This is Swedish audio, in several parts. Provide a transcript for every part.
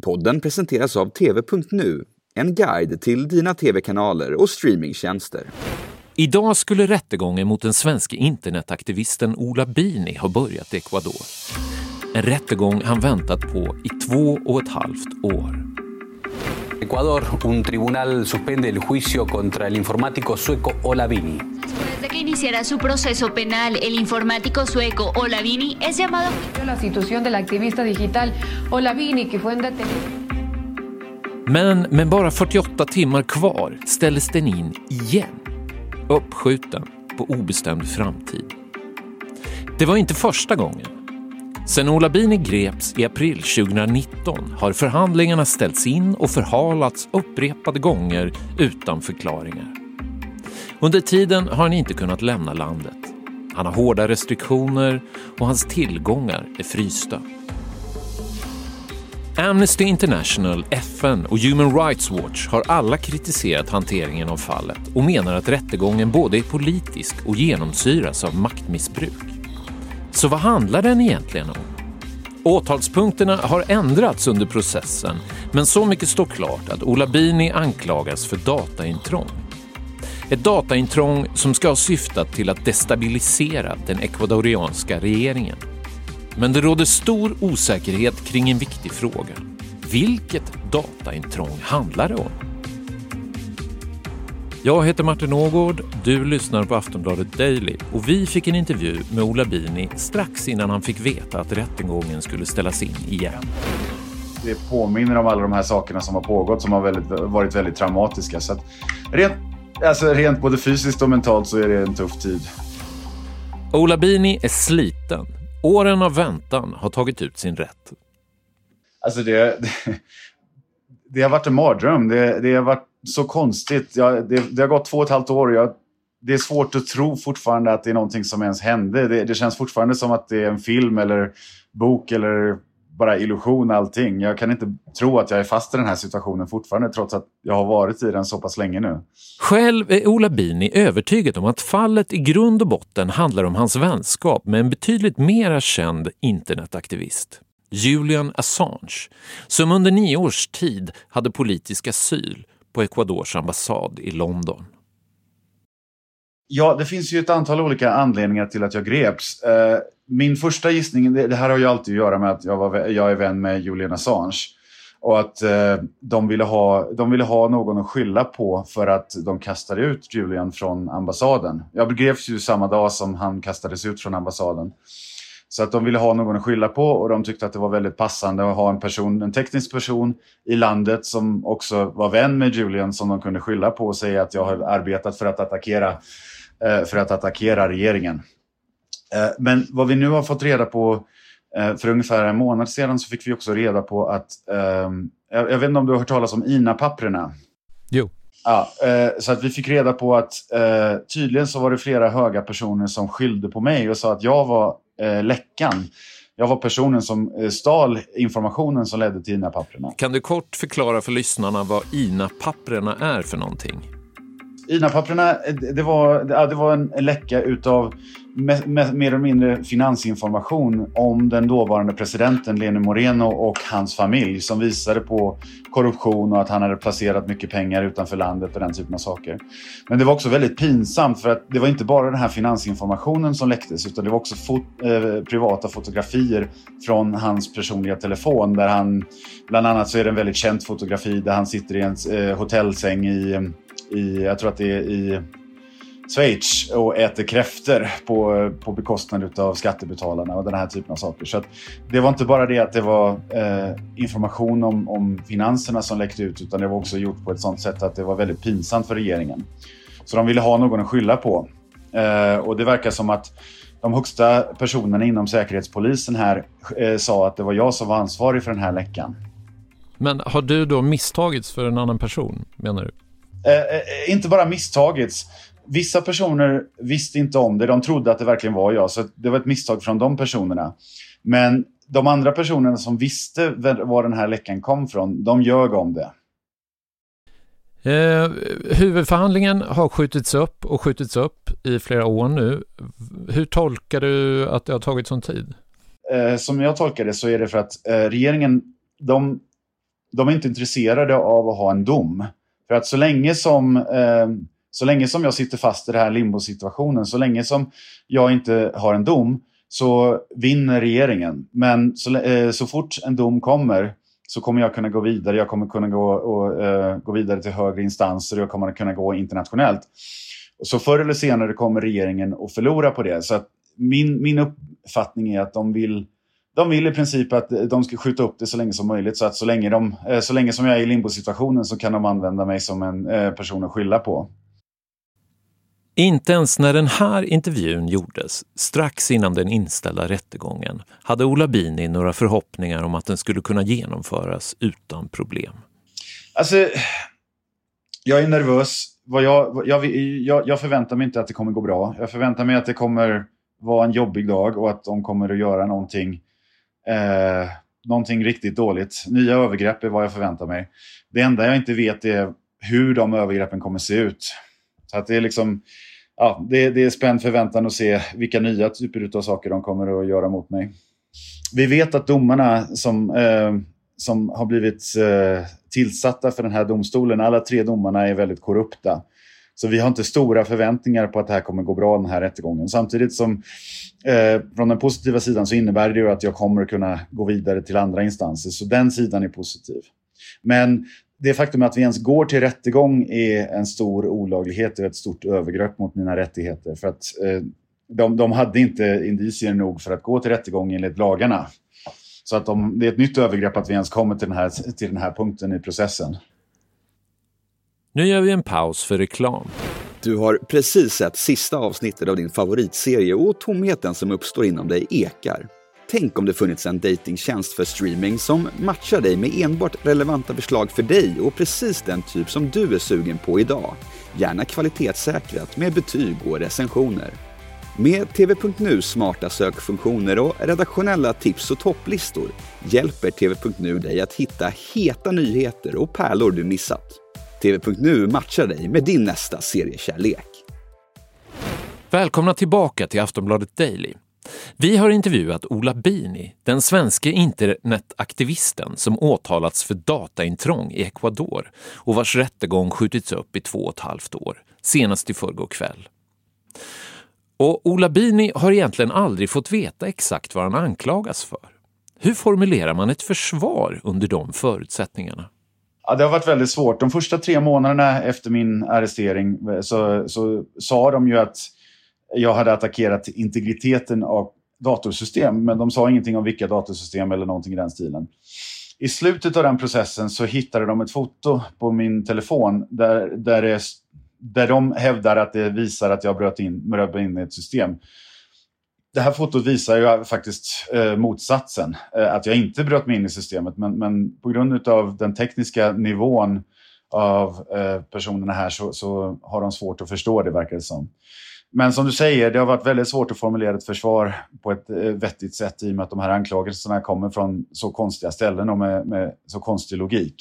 Podden presenteras av TV.nu, en guide till dina tv-kanaler och streamingtjänster. Idag skulle rättegången mot den svenska internetaktivisten Ola Bini ha börjat i Ecuador. En rättegång han väntat på i två och ett halvt år. Ecuador, un tribunal suspende el juicio contra el informático sueco Olavini. Desde que iniciara su proceso penal, el informático sueco Olavini es llamado La situación del activista digital Olavini que fue en detención. Men med bara 48 timmar kvar ställdes den in igen. Uppskjuten på obestämd framtid. Det var inte första gången. Sen Ola Bini greps i april 2019 har förhandlingarna ställts in och förhalats upprepade gånger utan förklaringar. Under tiden har han inte kunnat lämna landet. Han har hårda restriktioner och hans tillgångar är frysta. Amnesty International, FN och Human Rights Watch har alla kritiserat hanteringen av fallet och menar att rättegången både är politisk och genomsyras av maktmissbruk. Så vad handlar den egentligen om? Åtalspunkterna har ändrats under processen, men så mycket står klart att Ola Bini anklagas för dataintrång. Ett dataintrång som ska ha syftat till att destabilisera den ekvadorianska regeringen. Men det råder stor osäkerhet kring en viktig fråga. Vilket dataintrång handlar det om? Jag heter Martin Ågård, du lyssnar på Aftonbladet Daily och vi fick en intervju med Ola Bini strax innan han fick veta att rättegången skulle ställas in igen. Det påminner om alla de här sakerna som har pågått som har väldigt, varit väldigt traumatiska. Så att rent, alltså rent både fysiskt och mentalt så är det en tuff tid. Ola Bini är sliten. Åren av väntan har tagit ut sin rätt. Alltså det, det, har varit en mardröm. Det, det har varit så konstigt. Jag, det, det har gått två och ett halvt år. Jag, det är svårt att tro fortfarande att det är någonting som ens hände. Det, det känns fortfarande som att det är en film eller bok eller bara illusion allting. Jag kan inte tro att jag är fast i den här situationen fortfarande trots att jag har varit i den så pass länge nu. Själv är Ola Bini övertygad om att fallet i grund och botten handlar om hans vänskap med en betydligt mera känd internetaktivist. Julian Assange, som under nio års tid hade politisk asyl på Ecuadors ambassad i London. Ja, det finns ju ett antal olika anledningar till att jag greps. Eh, min första gissning, det här har ju alltid att göra med att jag, var, jag är vän med Julian Assange. Och att eh, de, ville ha, de ville ha någon att skylla på för att de kastade ut Julian från ambassaden. Jag greps ju samma dag som han kastades ut från ambassaden. Så att de ville ha någon att skylla på och de tyckte att det var väldigt passande att ha en person, en teknisk person i landet som också var vän med Julian som de kunde skylla på och säga att jag har arbetat för att attackera, eh, för att attackera regeringen. Eh, men vad vi nu har fått reda på eh, för ungefär en månad sedan så fick vi också reda på att, ehm, jag vet inte om du har hört talas om INA-papprena? Jo. Ja, så att vi fick reda på att tydligen så var det flera höga personer som skyllde på mig och sa att jag var Eh, läckan. Jag var personen som eh, stal informationen som ledde till INA-papprena. Kan du kort förklara för lyssnarna vad INA-papprena är för någonting? INA-papperna, det var, det var en läcka utav med, med, mer eller mindre finansinformation om den dåvarande presidenten Lenin Moreno och hans familj som visade på korruption och att han hade placerat mycket pengar utanför landet och den typen av saker. Men det var också väldigt pinsamt för att det var inte bara den här finansinformationen som läcktes utan det var också fot eh, privata fotografier från hans personliga telefon där han, bland annat så är det en väldigt känt fotografi där han sitter i en eh, hotellsäng i, eh, i, jag tror att det är i Schweiz och äter kräfter på, på bekostnad av skattebetalarna och den här typen av saker. Så det var inte bara det att det var eh, information om, om finanserna som läckte ut utan det var också gjort på ett sånt sätt att det var väldigt pinsamt för regeringen. Så de ville ha någon att skylla på. Eh, och det verkar som att de högsta personerna inom Säkerhetspolisen här eh, sa att det var jag som var ansvarig för den här läckan. Men har du då misstagits för en annan person, menar du? Eh, eh, inte bara misstagits. Vissa personer visste inte om det. De trodde att det verkligen var jag. Så det var ett misstag från de personerna. Men de andra personerna som visste var den här läckan kom från, de ljög om det. Eh, huvudförhandlingen har skjutits upp och skjutits upp i flera år nu. Hur tolkar du att det har tagit sån tid? Eh, som jag tolkar det så är det för att eh, regeringen, de de är inte intresserade av att ha en dom. För att så länge som, eh, så länge som jag sitter fast i den här limbosituationen, så länge som jag inte har en dom, så vinner regeringen. Men så, eh, så fort en dom kommer så kommer jag kunna gå vidare. Jag kommer kunna gå, och, eh, gå vidare till högre instanser och jag kommer kunna gå internationellt. Så förr eller senare kommer regeringen att förlora på det. Så att min, min uppfattning är att de vill, de vill i princip att de ska skjuta upp det så länge som möjligt. Så att så länge, de, uh, så länge som jag är i limbo-situationen så kan de använda mig som en uh, person att skylla på. Inte ens när den här intervjun gjordes, strax innan den inställda rättegången, hade Ola Bini några förhoppningar om att den skulle kunna genomföras utan problem. Alltså, jag är nervös. Vad jag, jag, jag, jag förväntar mig inte att det kommer gå bra. Jag förväntar mig att det kommer vara en jobbig dag och att de kommer att göra någonting, eh, någonting riktigt dåligt. Nya övergrepp är vad jag förväntar mig. Det enda jag inte vet är hur de övergreppen kommer se ut. Så att det är liksom, ja, det, det är spänd förväntan att se vilka nya typer av saker de kommer att göra mot mig. Vi vet att domarna som, eh, som har blivit eh, tillsatta för den här domstolen, alla tre domarna är väldigt korrupta. Så vi har inte stora förväntningar på att det här kommer gå bra den här rättegången. Samtidigt som eh, från den positiva sidan så innebär det ju att jag kommer kunna gå vidare till andra instanser. Så den sidan är positiv. Men det faktum att vi ens går till rättegång är en stor olaglighet och ett stort övergrepp mot mina rättigheter. För att eh, de, de hade inte indicier nog för att gå till rättegång enligt lagarna. Så att de, det är ett nytt övergrepp att vi ens kommer till den, här, till den här punkten i processen. Nu gör vi en paus för reklam. Du har precis sett sista avsnittet av din favoritserie och tomheten som uppstår inom dig ekar. Tänk om det funnits en datingtjänst för streaming som matchar dig med enbart relevanta förslag för dig och precis den typ som du är sugen på idag. Gärna kvalitetssäkrat med betyg och recensioner. Med TV.nu smarta sökfunktioner och redaktionella tips och topplistor hjälper TV.nu dig att hitta heta nyheter och pärlor du missat. TV.nu matchar dig med din nästa seriekärlek. Välkomna tillbaka till Aftonbladet Daily. Vi har intervjuat Ola Bini, den svenska internetaktivisten som åtalats för dataintrång i Ecuador och vars rättegång skjutits upp i två och ett halvt år, senast i förrgår kväll. Och Ola Bini har egentligen aldrig fått veta exakt vad han anklagas för. Hur formulerar man ett försvar under de förutsättningarna? Ja, det har varit väldigt svårt. De första tre månaderna efter min arrestering eh, så, så sa de ju att jag hade attackerat integriteten av datorsystem, men de sa ingenting om vilka datorsystem eller någonting i den stilen. I slutet av den processen så hittade de ett foto på min telefon där, där, det, där de hävdar att det visar att jag bröt in, bröt in i ett system. Det här fotot visar ju faktiskt eh, motsatsen, eh, att jag inte bröt mig in i systemet, men, men på grund av den tekniska nivån av eh, personerna här så, så, har de svårt att förstå det, verkar det som. Men som du säger, det har varit väldigt svårt att formulera ett försvar på ett eh, vettigt sätt i och med att de här anklagelserna kommer från så konstiga ställen och med, med så konstig logik.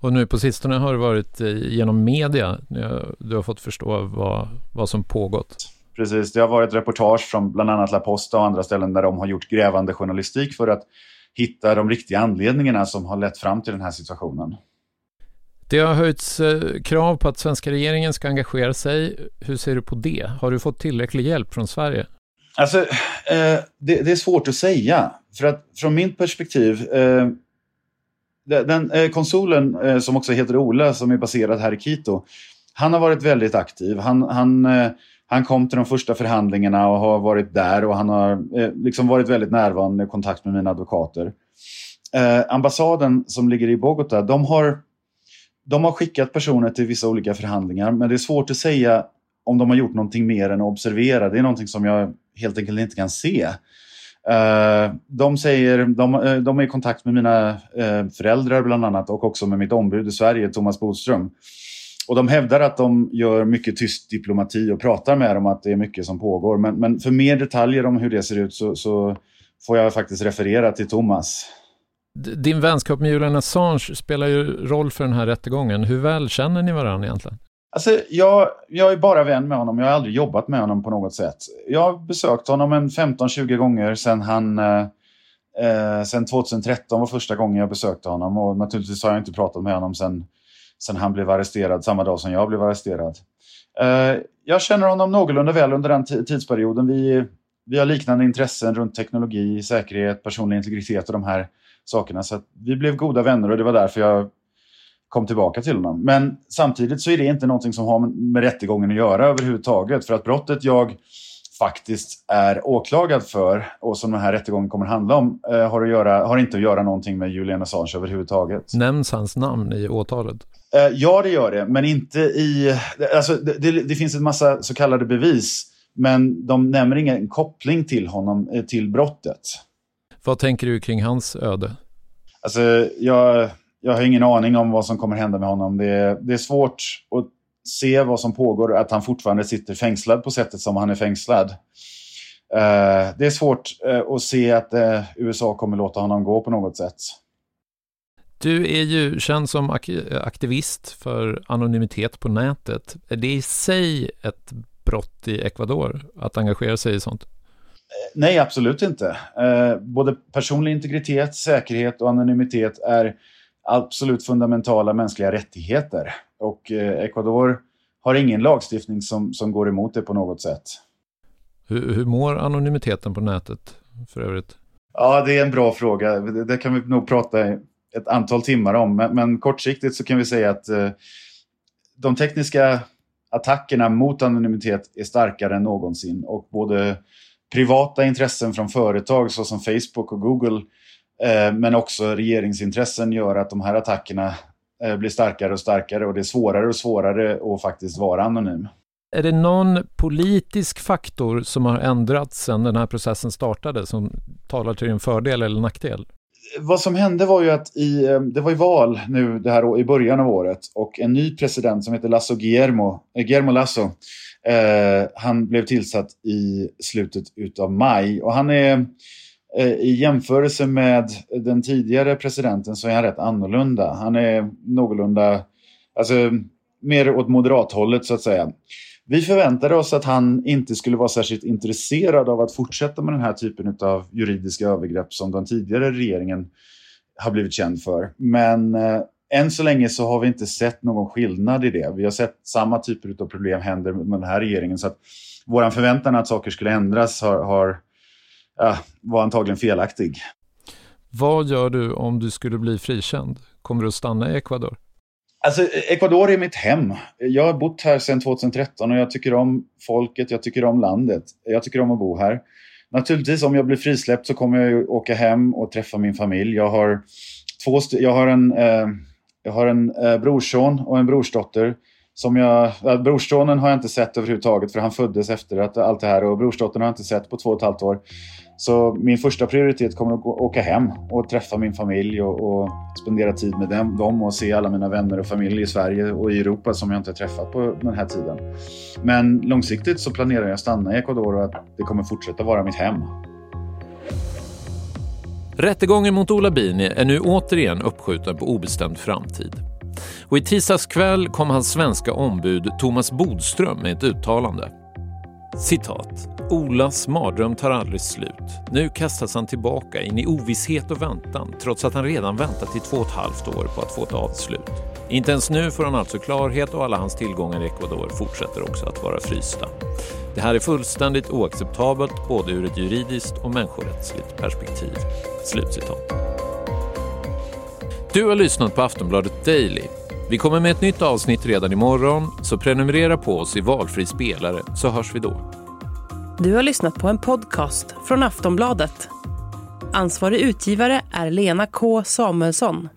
Och nu på sistone har det varit eh, genom media eh, du har fått förstå vad, vad som pågått. Precis, det har varit reportage från bland annat La Posta och andra ställen där de har gjort grävande journalistik för att hitta de riktiga anledningarna som har lett fram till den här situationen. Det har höjts eh, krav på att svenska regeringen ska engagera sig. Hur ser du på det? Har du fått tillräcklig hjälp från Sverige? Alltså, eh, det, det, är svårt att säga. För att från mitt perspektiv, eh, den eh, konsulen eh, som också heter Ola, som är baserad här i Quito, han har varit väldigt aktiv. Han, han, eh, han kom till de första förhandlingarna och har varit där och han har eh, liksom varit väldigt närvarande i kontakt med mina advokater. Eh, ambassaden som ligger i Bogotá, de har de har skickat personer till vissa olika förhandlingar, men det är svårt att säga om de har gjort någonting mer än att observera. Det är någonting som jag helt enkelt inte kan se. Eh, de, säger, de, eh, de är i kontakt med mina föräldrar bland annat och också med mitt ombud i Sverige, Thomas Bodström. Och de hävdar att de gör mycket tyst diplomati och pratar med dem att det är mycket som pågår. Men, men för mer detaljer om hur det ser ut så, så får jag faktiskt referera till Thomas. Din vänskap med Julian Assange spelar ju roll för den här rättegången. Hur väl känner ni varandra egentligen? Alltså, jag, jag är bara vän med honom. Jag har aldrig jobbat med honom på något sätt. Jag har besökt honom en 15-20 gånger sedan han, eh, Eh, sen 2013 var första gången jag besökte honom och naturligtvis har jag inte pratat med honom sen, sen han blev arresterad, samma dag som jag blev arresterad. Eh, jag känner honom någorlunda väl under den tidsperioden. Vi, vi har liknande intressen runt teknologi, säkerhet, personlig integritet och de här sakerna. Så vi blev goda vänner och det var därför jag kom tillbaka till honom. Men samtidigt så är det inte någonting som har med rättegången att göra överhuvudtaget. För att brottet jag faktiskt är åklagad för och som den här rättegången kommer handla om eh, har, att göra, har inte att göra någonting med Julian Assange överhuvudtaget. Nämns hans namn i åtalet? Eh, ja, det gör det, men inte i... Alltså, det, det, det, finns en massa så kallade bevis, men de nämner ingen koppling till honom, eh, till brottet. Vad tänker du kring hans öde? Alltså, jag, jag har ingen aning om vad som kommer hända med honom. Det, det är svårt att se vad som pågår, att han fortfarande sitter fängslad på sättet som han är fängslad. Uh, det är svårt uh, att se att uh, USA kommer låta honom gå på något sätt. Du är ju känd som ak aktivist för anonymitet på nätet. Är det i sig ett brott i Ecuador att engagera sig i sånt? Nej, absolut inte. både personlig integritet, säkerhet och anonymitet är absolut fundamentala mänskliga rättigheter. Och eh, Ecuador har ingen lagstiftning som, som går emot det på något sätt. Hur, hur mår anonymiteten på nätet för övrigt? Ja, det är en bra fråga. Det, det kan vi nog prata ett antal timmar om. Men, men kortsiktigt så kan vi säga att eh, de tekniska attackerna mot anonymitet är starkare än någonsin. Och både privata intressen från företag såsom Facebook och Google Eh, men också regeringsintressen gör att de här attackerna blir starkare och starkare och det är svårare och svårare att faktiskt vara anonym. Är det någon politisk faktor som har ändrats sedan den här processen startade som talar till din fördel eller nackdel? Vad som hände var ju att i, eh, det var ju val nu det här i början av året och en ny president som heter Lasso Guillermo, Guillermo Lasso, eh, han blev tillsatt i slutet av maj och han är Eh, Eh, i jämförelse med den tidigare presidenten så är han rätt annorlunda. Han är någorlunda, alltså mer åt moderathållet så att säga. Vi förväntade oss att han inte skulle vara särskilt intresserad av att fortsätta med den här typen av juridiska övergrepp som den tidigare regeringen har blivit känd för. Men eh, än så länge så har vi inte sett någon skillnad i det. Vi har sett samma typer av problem händer med den här regeringen. Så att vår förväntan att saker skulle ändras har, har ja, var antagligen felaktig. Vad gör du om du skulle bli frikänd? Kommer du att stanna i Ecuador? Alltså, Ecuador är mitt hem. Jag har bott här sedan 2013 och jag tycker om folket, jag tycker om landet. Jag tycker om att bo här. Naturligtvis, om jag blir frisläppt så kommer jag åka hem och träffa min familj. Jag har, två jag har en, eh, jag har en eh, brorson och en brorsdotter som jag, brorsonen har jag inte sett överhuvudtaget för han föddes efter att, allt det här och brorsdottern har jag inte sett på två och ett halvt år. Så min första prioritet kommer att åka hem och träffa min familj och, och spendera tid med dem, dem och se alla mina vänner och familj i Sverige och i Europa som jag inte träffat på den här tiden. Men långsiktigt så planerar jag att stanna i Ecuador och att det kommer fortsätta vara mitt hem. Rättegången mot Ola Bini är nu återigen uppskjuten på obestämd framtid. Och i tisdags kväll kom hans svenska ombud Thomas Bodström med ett uttalande. Citat. Olas mardröm tar aldrig slut. Nu kastas han tillbaka in i ovisshet och väntan trots att han redan väntat i två och ett halvt år på att få ett avslut. Inte ens nu får han alltså klarhet och alla hans tillgångar i Ecuador fortsätter också att vara frysta. Det här är fullständigt oacceptabelt både ur ett juridiskt och människorättsligt perspektiv. Slutcitat. Du har lyssnat på Aftonbladet Daily. Vi kommer med ett nytt avsnitt redan imorgon, så prenumerera på oss i valfri spelare så hörs vi då. Du har lyssnat på en podcast från Aftonbladet. Ansvarig utgivare är Lena K Samuelsson.